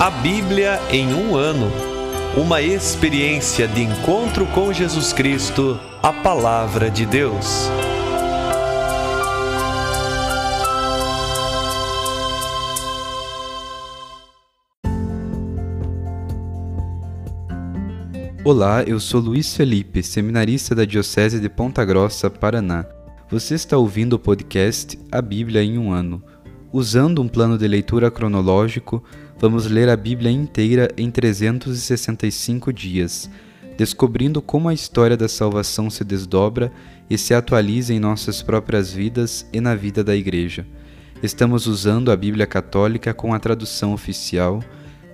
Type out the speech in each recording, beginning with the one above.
A Bíblia em um ano. Uma experiência de encontro com Jesus Cristo, a Palavra de Deus. Olá, eu sou Luiz Felipe, seminarista da Diocese de Ponta Grossa, Paraná. Você está ouvindo o podcast A Bíblia em um Ano. Usando um plano de leitura cronológico, vamos ler a Bíblia inteira em 365 dias, descobrindo como a história da salvação se desdobra e se atualiza em nossas próprias vidas e na vida da Igreja. Estamos usando a Bíblia Católica com a tradução oficial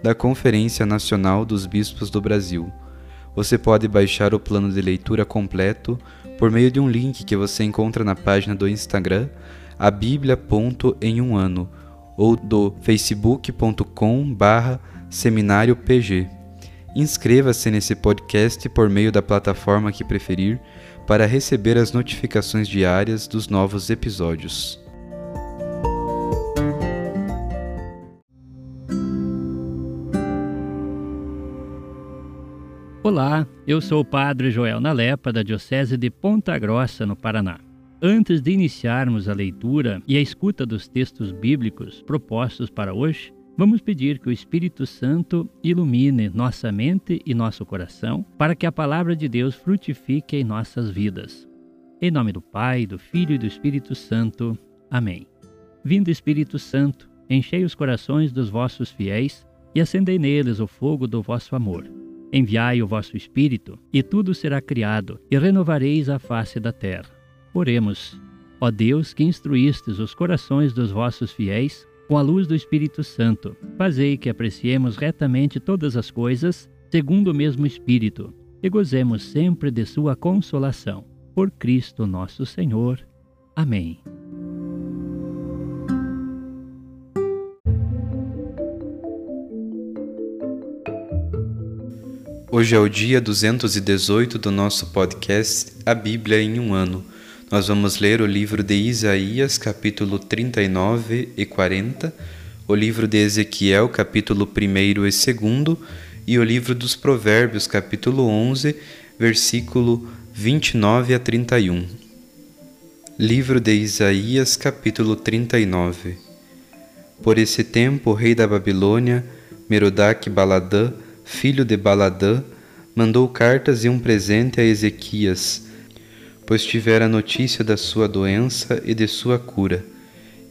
da Conferência Nacional dos Bispos do Brasil. Você pode baixar o plano de leitura completo por meio de um link que você encontra na página do Instagram a Bíblia em um ano ou do facebook.com barra seminário PG. Inscreva-se nesse podcast por meio da plataforma que preferir para receber as notificações diárias dos novos episódios. Olá, eu sou o Padre Joel Nalepa, da Diocese de Ponta Grossa, no Paraná. Antes de iniciarmos a leitura e a escuta dos textos bíblicos propostos para hoje, vamos pedir que o Espírito Santo ilumine nossa mente e nosso coração para que a palavra de Deus frutifique em nossas vidas. Em nome do Pai, do Filho e do Espírito Santo. Amém. Vindo Espírito Santo, enchei os corações dos vossos fiéis e acendei neles o fogo do vosso amor. Enviai o vosso Espírito, e tudo será criado, e renovareis a face da terra. Oremos. Ó Deus, que instruístes os corações dos vossos fiéis, com a luz do Espírito Santo, fazei que apreciemos retamente todas as coisas, segundo o mesmo Espírito, e gozemos sempre de Sua consolação. Por Cristo nosso Senhor. Amém. Hoje é o dia 218 do nosso podcast A Bíblia em um Ano. Nós vamos ler o livro de Isaías, capítulo 39 e 40, o livro de Ezequiel, capítulo 1 e 2, e o livro dos Provérbios, capítulo 11, versículo 29 a 31. Livro de Isaías, capítulo 39 Por esse tempo, o rei da Babilônia, Merodach Baladã, filho de Baladã, mandou cartas e um presente a Ezequias, pois tivera notícia da sua doença e de sua cura.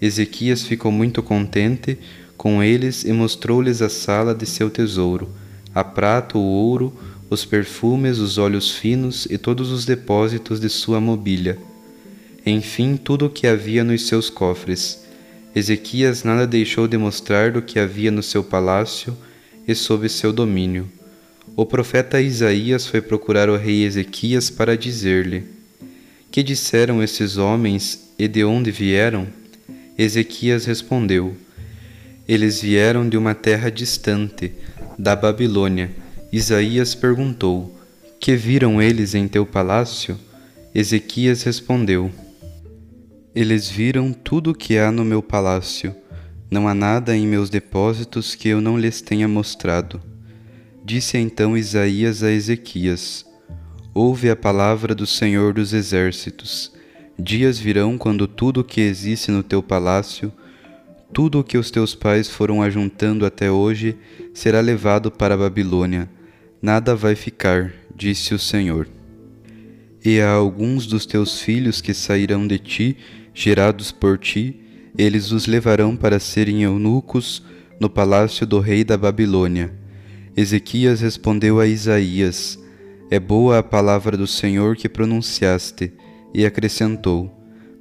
Ezequias ficou muito contente com eles e mostrou-lhes a sala de seu tesouro, a prata, o ouro, os perfumes, os óleos finos e todos os depósitos de sua mobília. Enfim, tudo o que havia nos seus cofres. Ezequias nada deixou de mostrar do que havia no seu palácio e sob seu domínio. O profeta Isaías foi procurar o rei Ezequias para dizer-lhe: Que disseram esses homens e de onde vieram? Ezequias respondeu: Eles vieram de uma terra distante, da Babilônia. Isaías perguntou: Que viram eles em teu palácio? Ezequias respondeu: Eles viram tudo o que há no meu palácio não há nada em meus depósitos que eu não lhes tenha mostrado. Disse então Isaías a Ezequias: Ouve a palavra do Senhor dos Exércitos. Dias virão quando tudo o que existe no teu palácio, tudo o que os teus pais foram ajuntando até hoje, será levado para a Babilônia. Nada vai ficar, disse o Senhor. E há alguns dos teus filhos que sairão de ti, gerados por ti, eles os levarão para serem eunucos no palácio do rei da Babilônia. Ezequias respondeu a Isaías: É boa a palavra do Senhor que pronunciaste, e acrescentou: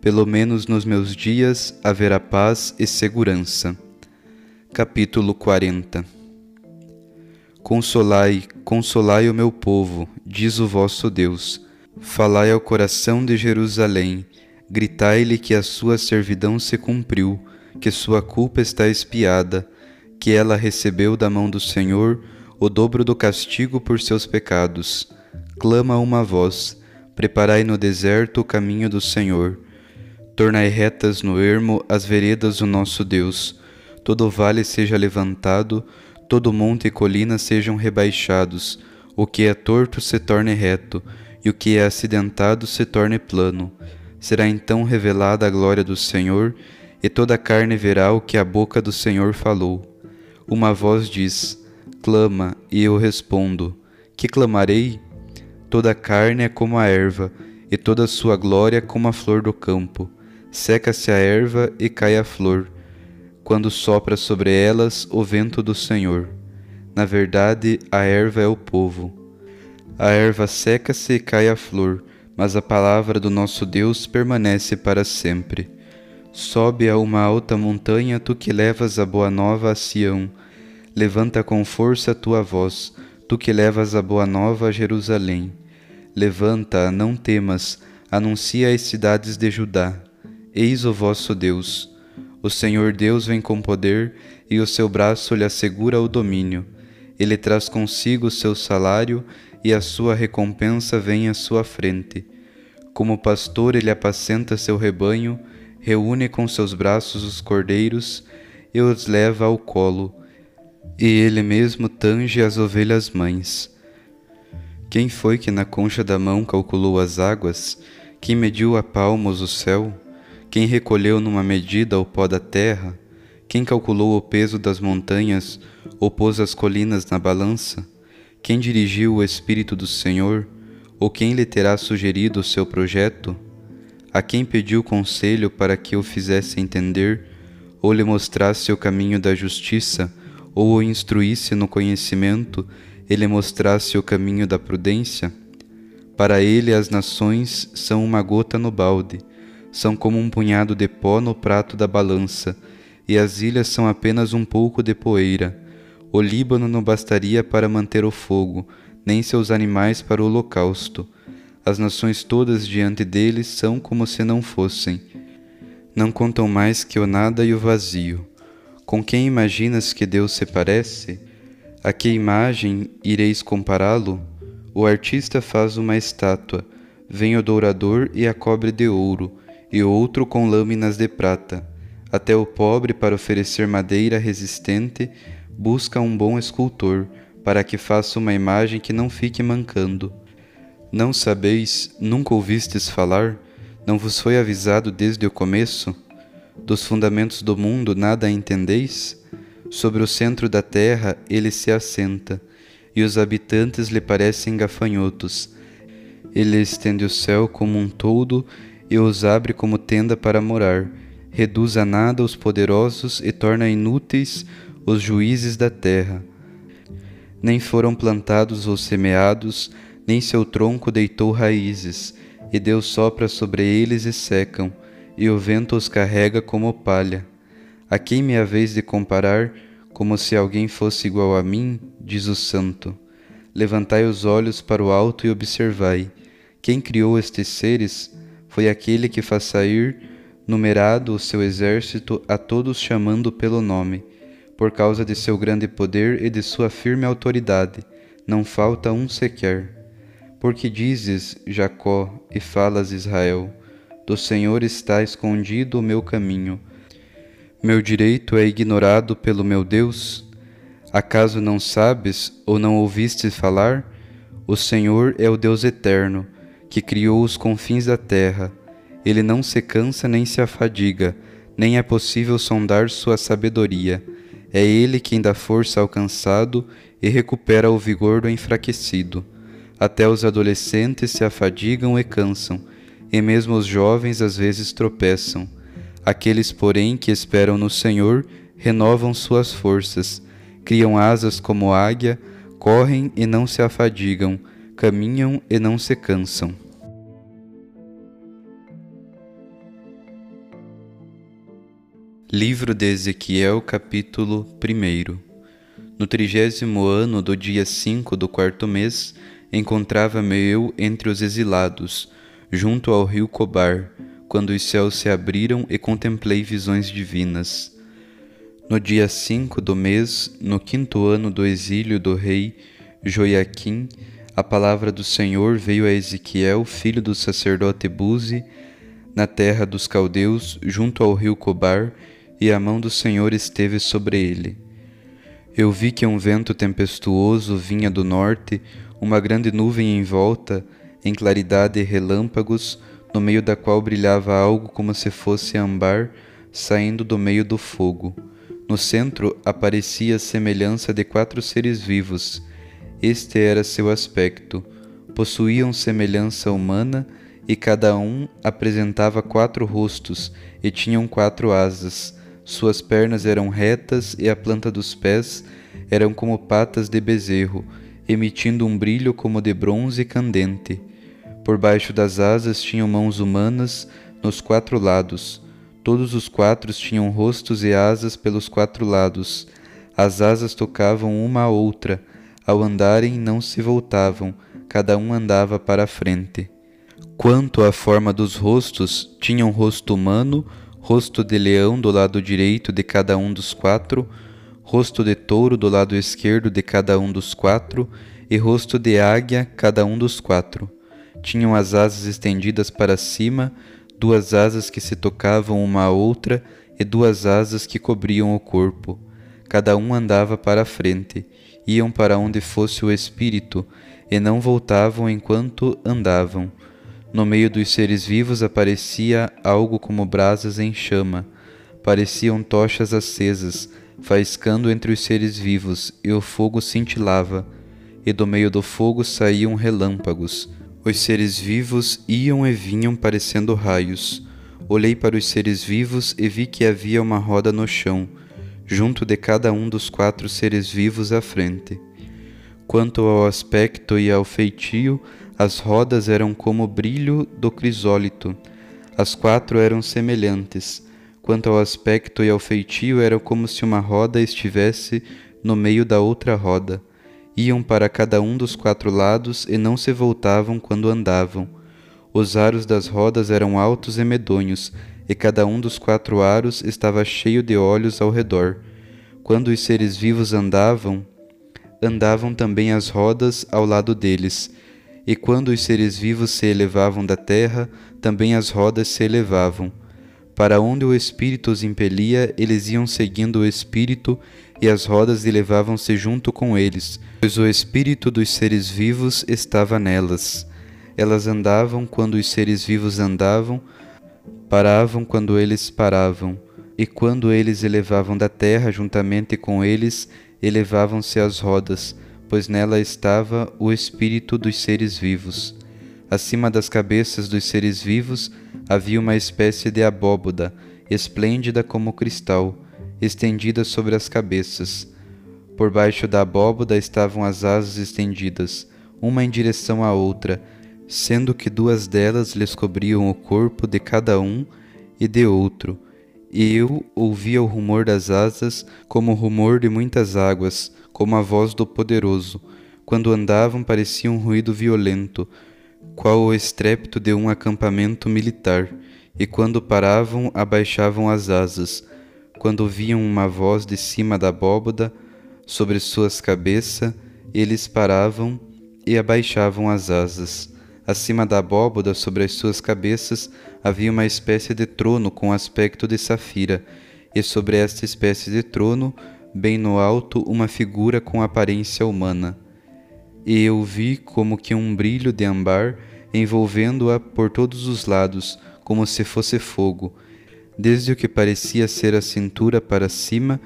Pelo menos nos meus dias haverá paz e segurança. Capítulo 40 Consolai, consolai o meu povo, diz o vosso Deus. Falai ao coração de Jerusalém Gritai-lhe que a sua servidão se cumpriu, que sua culpa está expiada, que ela recebeu da mão do Senhor o dobro do castigo por seus pecados. Clama uma voz: Preparai no deserto o caminho do Senhor. Tornai retas no ermo as veredas do nosso Deus. Todo vale seja levantado, todo monte e colina sejam rebaixados, o que é torto se torne reto, e o que é acidentado se torne plano. Será então revelada a glória do Senhor, e toda a carne verá o que a boca do Senhor falou. Uma voz diz: Clama, e eu respondo: Que clamarei? Toda a carne é como a erva, e toda a sua glória como a flor do campo. Seca-se a erva e cai a flor, quando sopra sobre elas o vento do Senhor. Na verdade, a erva é o povo. A erva seca-se e cai a flor, mas a palavra do nosso Deus permanece para sempre. Sobe a uma alta montanha, tu que levas a boa nova a Sião. Levanta com força a tua voz, tu que levas a boa nova a Jerusalém. Levanta, não temas, anuncia as cidades de Judá. Eis o vosso Deus. O Senhor Deus vem com poder, e o seu braço lhe assegura o domínio. Ele traz consigo o seu salário, e a sua recompensa vem à sua frente. Como pastor, ele apacenta seu rebanho, reúne com seus braços os cordeiros e os leva ao colo, e ele mesmo tange as ovelhas mães. Quem foi que na concha da mão calculou as águas? Quem mediu a palmos o céu? Quem recolheu numa medida o pó da terra? Quem calculou o peso das montanhas ou pôs as colinas na balança? Quem dirigiu o Espírito do Senhor? Ou quem lhe terá sugerido o seu projeto? A quem pediu conselho para que o fizesse entender, ou lhe mostrasse o caminho da justiça, ou o instruísse no conhecimento, e lhe mostrasse o caminho da prudência? Para ele as nações são uma gota no balde, são como um punhado de pó no prato da balança, e as ilhas são apenas um pouco de poeira. O Líbano não bastaria para manter o fogo, nem seus animais para o holocausto. As nações todas diante deles são como se não fossem. Não contam mais que o nada e o vazio. Com quem imaginas que Deus se parece? A que imagem ireis compará-lo? O artista faz uma estátua, vem o dourador e a cobre de ouro, e outro com lâminas de prata. Até o pobre, para oferecer madeira resistente, busca um bom escultor, para que faça uma imagem que não fique mancando. Não sabeis, nunca ouvistes falar? Não vos foi avisado desde o começo? Dos fundamentos do mundo nada entendeis? Sobre o centro da terra ele se assenta, e os habitantes lhe parecem gafanhotos. Ele estende o céu como um toldo e os abre como tenda para morar, reduz a nada os poderosos e torna inúteis os juízes da terra. Nem foram plantados ou semeados, nem seu tronco deitou raízes, e Deus sopra sobre eles e secam, e o vento os carrega como palha. A quem me haveis de comparar, como se alguém fosse igual a mim, diz o Santo. Levantai os olhos para o alto e observai. Quem criou estes seres foi aquele que faz sair numerado o seu exército a todos chamando pelo nome por causa de seu grande poder e de sua firme autoridade, não falta um sequer. Porque dizes, Jacó, e falas, Israel, do Senhor está escondido o meu caminho. Meu direito é ignorado pelo meu Deus? Acaso não sabes ou não ouviste falar? O Senhor é o Deus eterno, que criou os confins da terra. Ele não se cansa nem se afadiga, nem é possível sondar sua sabedoria. É Ele quem dá força ao cansado e recupera o vigor do enfraquecido. Até os adolescentes se afadigam e cansam, e mesmo os jovens às vezes tropeçam. Aqueles, porém, que esperam no Senhor renovam suas forças, criam asas como águia, correm e não se afadigam, caminham e não se cansam. Livro de Ezequiel, capítulo 1 No trigésimo ano do dia cinco do quarto mês, encontrava-me eu entre os exilados, junto ao rio Cobar, quando os céus se abriram e contemplei visões divinas. No dia cinco do mês, no quinto ano do exílio do rei Joiaquim, a palavra do Senhor veio a Ezequiel, filho do sacerdote Buzi, na terra dos caldeus, junto ao rio Cobar, e a mão do Senhor esteve sobre ele. Eu vi que um vento tempestuoso vinha do norte, uma grande nuvem em volta, em claridade e relâmpagos, no meio da qual brilhava algo como se fosse ambar saindo do meio do fogo. No centro aparecia a semelhança de quatro seres vivos. Este era seu aspecto. Possuíam semelhança humana e cada um apresentava quatro rostos e tinham quatro asas. Suas pernas eram retas e a planta dos pés eram como patas de bezerro, emitindo um brilho como de bronze candente. Por baixo das asas tinham mãos humanas nos quatro lados. Todos os quatro tinham rostos e asas pelos quatro lados. As asas tocavam uma a outra. Ao andarem, não se voltavam, cada um andava para a frente. Quanto à forma dos rostos, tinham rosto humano, rosto de leão do lado direito de cada um dos quatro, rosto de touro do lado esquerdo de cada um dos quatro, e rosto de águia cada um dos quatro. Tinham as asas estendidas para cima, duas asas que se tocavam uma à outra e duas asas que cobriam o corpo. Cada um andava para a frente, iam para onde fosse o espírito, e não voltavam enquanto andavam. No meio dos seres vivos aparecia algo como brasas em chama. Pareciam tochas acesas, faiscando entre os seres vivos, e o fogo cintilava, e do meio do fogo saíam relâmpagos. Os seres vivos iam e vinham parecendo raios. Olhei para os seres vivos e vi que havia uma roda no chão, junto de cada um dos quatro seres vivos à frente. Quanto ao aspecto e ao feitio, as rodas eram como o brilho do crisólito. As quatro eram semelhantes. Quanto ao aspecto e ao feitio, era como se uma roda estivesse no meio da outra roda. Iam para cada um dos quatro lados e não se voltavam quando andavam. Os aros das rodas eram altos e medonhos, e cada um dos quatro aros estava cheio de olhos ao redor. Quando os seres vivos andavam, andavam também as rodas ao lado deles e quando os seres vivos se elevavam da terra, também as rodas se elevavam. Para onde o Espírito os impelia, eles iam seguindo o Espírito, e as rodas elevavam-se junto com eles, pois o Espírito dos seres vivos estava nelas. Elas andavam quando os seres vivos andavam, paravam quando eles paravam, e quando eles elevavam da terra juntamente com eles, elevavam-se as rodas pois nela estava o espírito dos seres vivos. Acima das cabeças dos seres vivos havia uma espécie de abóboda, esplêndida como cristal, estendida sobre as cabeças. Por baixo da abóboda estavam as asas estendidas, uma em direção à outra, sendo que duas delas lhes cobriam o corpo de cada um e de outro. E eu ouvia o rumor das asas como o rumor de muitas águas, como a voz do poderoso. Quando andavam, parecia um ruído violento, qual o estrépito de um acampamento militar, e quando paravam, abaixavam as asas. Quando viam uma voz de cima da abóboda sobre suas cabeças, eles paravam e abaixavam as asas. Acima da abóboda, sobre as suas cabeças, havia uma espécie de trono com aspecto de safira, e sobre esta espécie de trono bem no alto uma figura com aparência humana. E eu vi como que um brilho de ambar envolvendo-a por todos os lados, como se fosse fogo, desde o que parecia ser a cintura para cima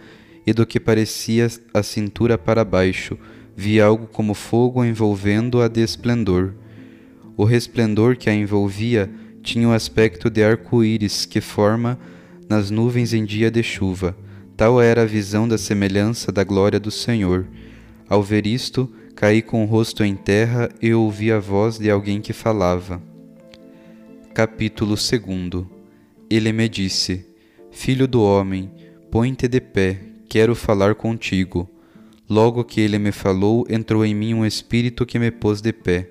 e do que parecia a cintura para baixo, vi algo como fogo envolvendo-a de esplendor. O resplendor que a envolvia tinha o aspecto de arco-íris que forma nas nuvens em dia de chuva Tal era a visão da semelhança da glória do Senhor. Ao ver isto, caí com o rosto em terra e ouvi a voz de alguém que falava. Capítulo 2 Ele me disse: Filho do homem, põe-te de pé, quero falar contigo. Logo que ele me falou, entrou em mim um espírito que me pôs de pé.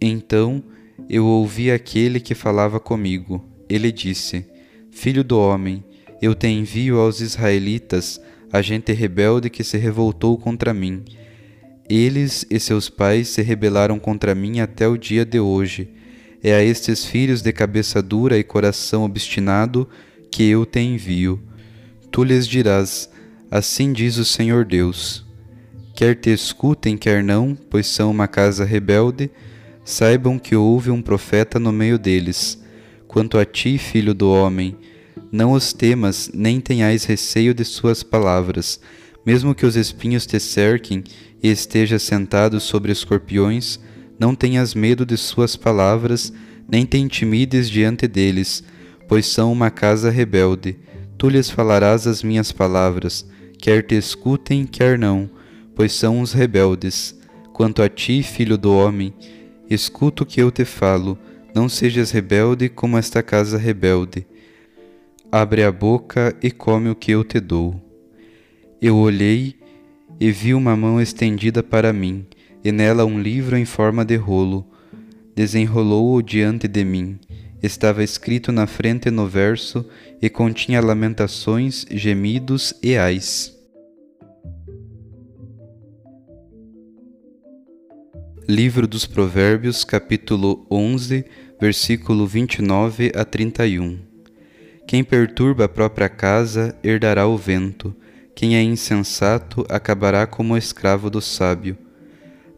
Então eu ouvi aquele que falava comigo. Ele disse: Filho do homem, eu te envio aos israelitas, a gente rebelde que se revoltou contra mim. Eles e seus pais se rebelaram contra mim até o dia de hoje. É a estes filhos de cabeça dura e coração obstinado que eu te envio. Tu lhes dirás: Assim diz o Senhor Deus: Quer te escutem, quer não, pois são uma casa rebelde, saibam que houve um profeta no meio deles. Quanto a ti, filho do homem, não os temas, nem tenhais receio de suas palavras, mesmo que os espinhos te cerquem e estejas sentado sobre escorpiões, não tenhas medo de suas palavras, nem te intimides diante deles, pois são uma casa rebelde. Tu lhes falarás as minhas palavras, quer te escutem, quer não, pois são os rebeldes. Quanto a ti, filho do homem, escuta o que eu te falo, não sejas rebelde como esta casa rebelde. Abre a boca e come o que eu te dou. Eu olhei e vi uma mão estendida para mim, e nela um livro em forma de rolo. Desenrolou-o diante de mim estava escrito na frente no verso e continha lamentações, gemidos e ais. Livro dos Provérbios, capítulo 11, versículo 29 a 31. Quem perturba a própria casa herdará o vento, quem é insensato acabará como escravo do sábio.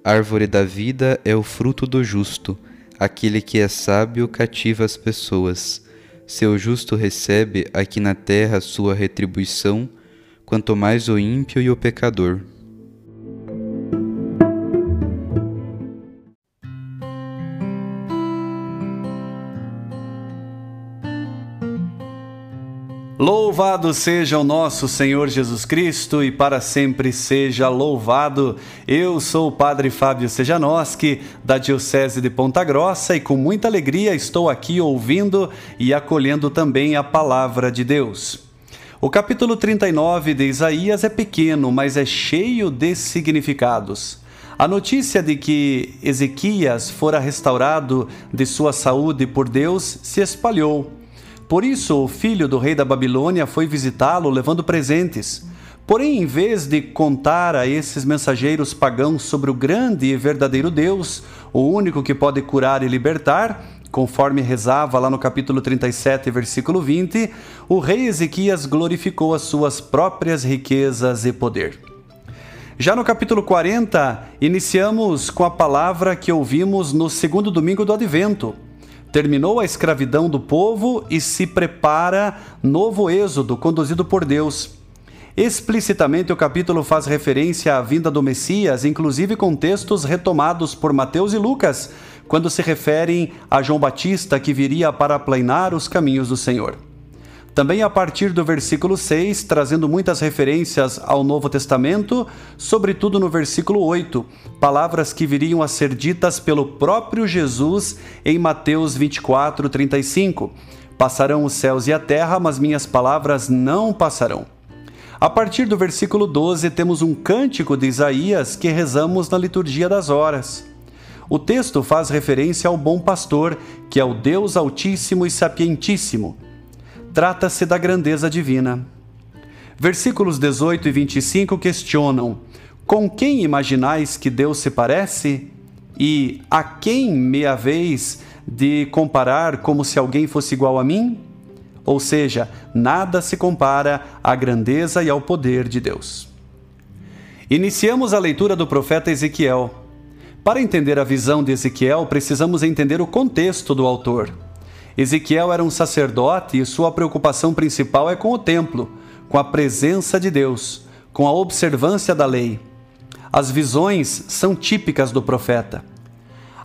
Árvore da vida é o fruto do justo, Aquele que é sábio cativa as pessoas. Seu justo recebe aqui na terra sua retribuição, quanto mais o ímpio e o pecador. Louvado seja o nosso Senhor Jesus Cristo e para sempre seja louvado. Eu sou o Padre Fábio Sejanoski, da Diocese de Ponta Grossa, e com muita alegria estou aqui ouvindo e acolhendo também a palavra de Deus. O capítulo 39 de Isaías é pequeno, mas é cheio de significados. A notícia de que Ezequias fora restaurado de sua saúde por Deus se espalhou por isso, o filho do rei da Babilônia foi visitá-lo levando presentes. Porém, em vez de contar a esses mensageiros pagãos sobre o grande e verdadeiro Deus, o único que pode curar e libertar, conforme rezava lá no capítulo 37, versículo 20, o rei Ezequias glorificou as suas próprias riquezas e poder. Já no capítulo 40, iniciamos com a palavra que ouvimos no segundo domingo do Advento terminou a escravidão do povo e se prepara novo êxodo conduzido por Deus. Explicitamente, o capítulo faz referência à vinda do Messias, inclusive com textos retomados por Mateus e Lucas, quando se referem a João Batista que viria para aplanar os caminhos do Senhor. Também a partir do versículo 6, trazendo muitas referências ao Novo Testamento, sobretudo no versículo 8, palavras que viriam a ser ditas pelo próprio Jesus em Mateus 24, 35. Passarão os céus e a terra, mas minhas palavras não passarão. A partir do versículo 12, temos um cântico de Isaías que rezamos na liturgia das horas. O texto faz referência ao bom pastor, que é o Deus Altíssimo e Sapientíssimo trata-se da grandeza divina. Versículos 18 e 25 questionam: Com quem imaginais que Deus se parece? E a quem me haveis de comparar como se alguém fosse igual a mim? Ou seja, nada se compara à grandeza e ao poder de Deus. Iniciamos a leitura do profeta Ezequiel. Para entender a visão de Ezequiel, precisamos entender o contexto do autor. Ezequiel era um sacerdote e sua preocupação principal é com o templo, com a presença de Deus, com a observância da lei. As visões são típicas do profeta.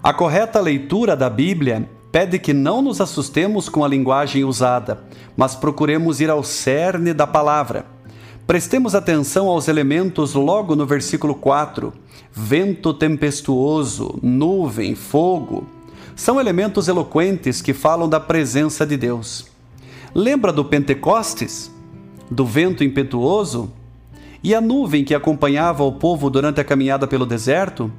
A correta leitura da Bíblia pede que não nos assustemos com a linguagem usada, mas procuremos ir ao cerne da palavra. Prestemos atenção aos elementos logo no versículo 4: vento tempestuoso, nuvem, fogo são elementos eloquentes que falam da presença de Deus. Lembra do Pentecostes? Do vento impetuoso? E a nuvem que acompanhava o povo durante a caminhada pelo deserto?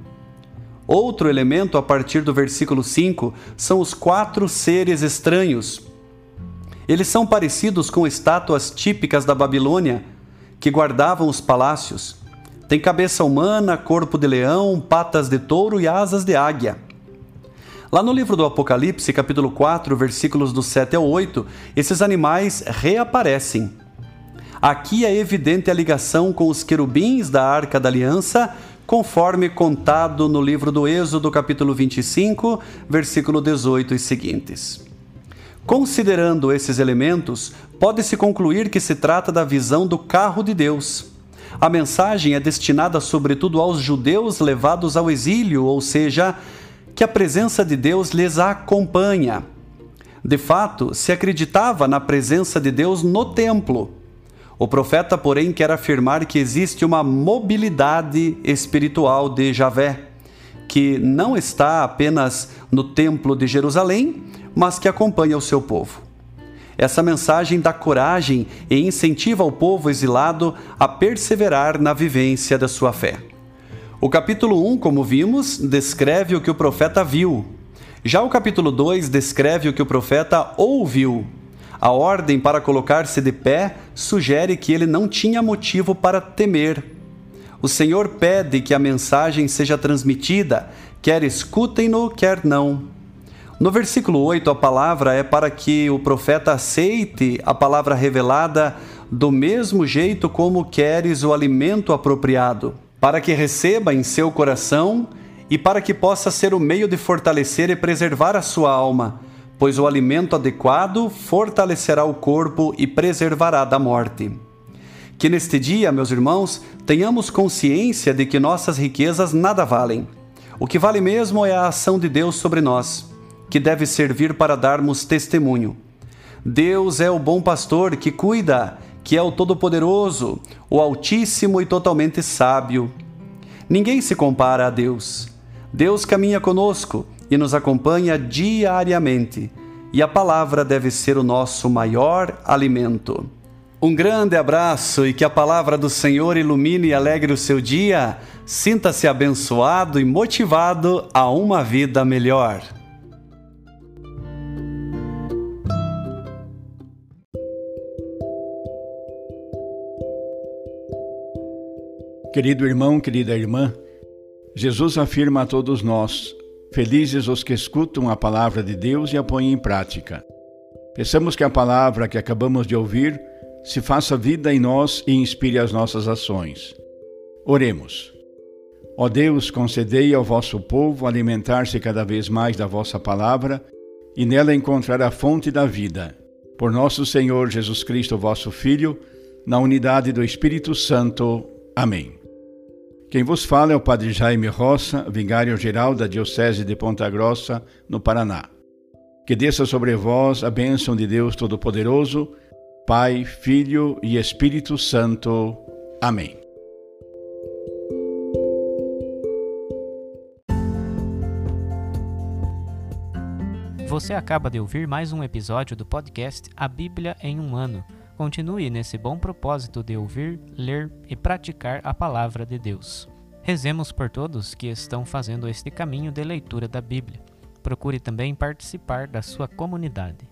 Outro elemento, a partir do versículo 5, são os quatro seres estranhos. Eles são parecidos com estátuas típicas da Babilônia, que guardavam os palácios. Tem cabeça humana, corpo de leão, patas de touro e asas de águia. Lá no livro do Apocalipse, capítulo 4, versículos do 7 ao 8, esses animais reaparecem. Aqui é evidente a ligação com os querubins da Arca da Aliança, conforme contado no livro do Êxodo, capítulo 25, versículo 18 e seguintes. Considerando esses elementos, pode-se concluir que se trata da visão do carro de Deus. A mensagem é destinada sobretudo aos judeus levados ao exílio, ou seja, que a presença de Deus lhes acompanha. De fato, se acreditava na presença de Deus no templo. O profeta, porém, quer afirmar que existe uma mobilidade espiritual de Javé, que não está apenas no templo de Jerusalém, mas que acompanha o seu povo. Essa mensagem dá coragem e incentiva o povo exilado a perseverar na vivência da sua fé. O capítulo 1, como vimos, descreve o que o profeta viu. Já o capítulo 2 descreve o que o profeta ouviu. A ordem para colocar-se de pé sugere que ele não tinha motivo para temer. O Senhor pede que a mensagem seja transmitida, quer escutem-no, quer não. No versículo 8, a palavra é para que o profeta aceite a palavra revelada do mesmo jeito como queres o alimento apropriado, para que receba em seu coração e para que possa ser o meio de fortalecer e preservar a sua alma, pois o alimento adequado fortalecerá o corpo e preservará da morte. Que neste dia, meus irmãos, tenhamos consciência de que nossas riquezas nada valem. O que vale mesmo é a ação de Deus sobre nós que deve servir para darmos testemunho. Deus é o bom pastor que cuida, que é o Todo-Poderoso, o Altíssimo e totalmente sábio. Ninguém se compara a Deus. Deus caminha conosco e nos acompanha diariamente, e a palavra deve ser o nosso maior alimento. Um grande abraço e que a palavra do Senhor ilumine e alegre o seu dia. Sinta-se abençoado e motivado a uma vida melhor. Querido irmão, querida irmã, Jesus afirma a todos nós: felizes os que escutam a palavra de Deus e a põem em prática. Pensamos que a palavra que acabamos de ouvir se faça vida em nós e inspire as nossas ações. Oremos. Ó Deus, concedei ao vosso povo alimentar-se cada vez mais da vossa palavra e nela encontrar a fonte da vida. Por nosso Senhor Jesus Cristo, vosso Filho, na unidade do Espírito Santo. Amém. Quem vos fala é o Padre Jaime Roça, vigário-geral da Diocese de Ponta Grossa, no Paraná. Que desça sobre vós a bênção de Deus Todo-Poderoso, Pai, Filho e Espírito Santo. Amém. Você acaba de ouvir mais um episódio do podcast A Bíblia em um Ano Continue nesse bom propósito de ouvir, ler e praticar a palavra de Deus. Rezemos por todos que estão fazendo este caminho de leitura da Bíblia. Procure também participar da sua comunidade.